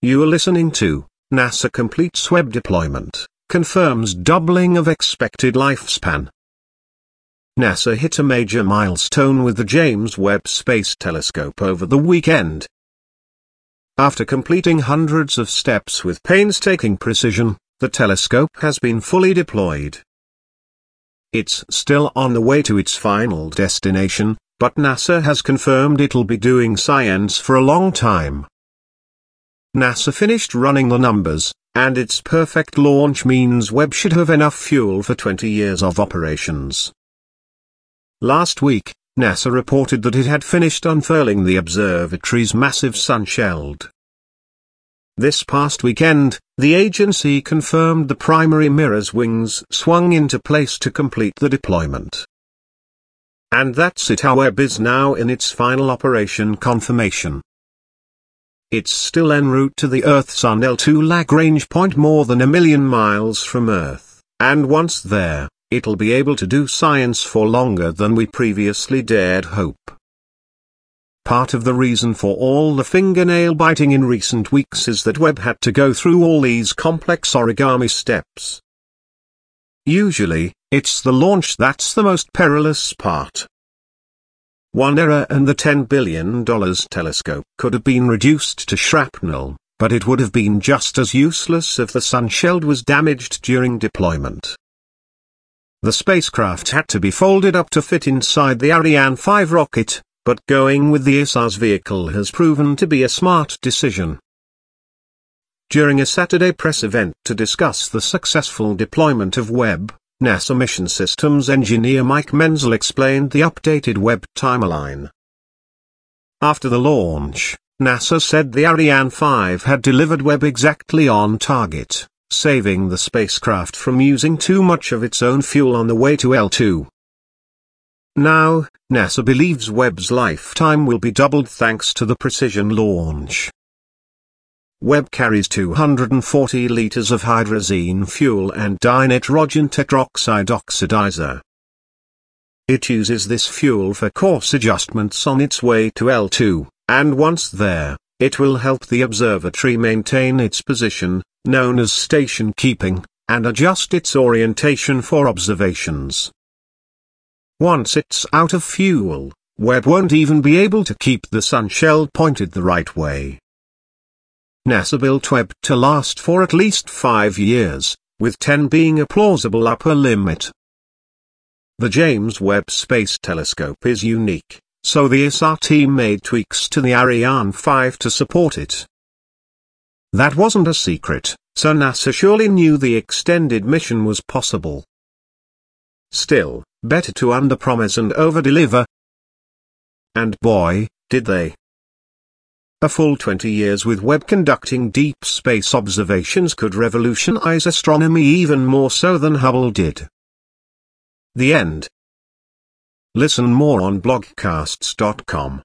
You are listening to NASA completes Webb deployment, confirms doubling of expected lifespan. NASA hit a major milestone with the James Webb Space Telescope over the weekend. After completing hundreds of steps with painstaking precision, the telescope has been fully deployed. It's still on the way to its final destination, but NASA has confirmed it'll be doing science for a long time. NASA finished running the numbers, and its perfect launch means Webb should have enough fuel for 20 years of operations. Last week, NASA reported that it had finished unfurling the observatory's massive sunshield. This past weekend, the agency confirmed the primary mirror's wings swung into place to complete the deployment. And that's it our Webb is now in its final operation confirmation. It's still en route to the Earth's L2 Lagrange point more than a million miles from Earth, and once there, it'll be able to do science for longer than we previously dared hope. Part of the reason for all the fingernail biting in recent weeks is that Webb had to go through all these complex origami steps. Usually, it's the launch that's the most perilous part. One error and the $10 billion telescope could have been reduced to shrapnel, but it would have been just as useless if the sunshield was damaged during deployment. The spacecraft had to be folded up to fit inside the Ariane 5 rocket, but going with the ESA's vehicle has proven to be a smart decision. During a Saturday press event to discuss the successful deployment of Webb, NASA Mission Systems engineer Mike Menzel explained the updated Webb timeline. After the launch, NASA said the Ariane 5 had delivered Webb exactly on target, saving the spacecraft from using too much of its own fuel on the way to L2. Now, NASA believes Webb's lifetime will be doubled thanks to the precision launch. Webb carries 240 liters of hydrazine fuel and dinitrogen tetroxide oxidizer. It uses this fuel for course adjustments on its way to L2, and once there, it will help the observatory maintain its position, known as station keeping, and adjust its orientation for observations. Once it's out of fuel, Webb won't even be able to keep the sunshield pointed the right way. NASA built Webb to last for at least five years, with 10 being a plausible upper limit. The James Webb Space Telescope is unique, so the team made tweaks to the Ariane 5 to support it. That wasn't a secret, so NASA surely knew the extended mission was possible. Still, better to underpromise and overdeliver. And boy, did they. A full 20 years with Webb conducting deep space observations could revolutionize astronomy even more so than Hubble did. The end. Listen more on blogcasts.com.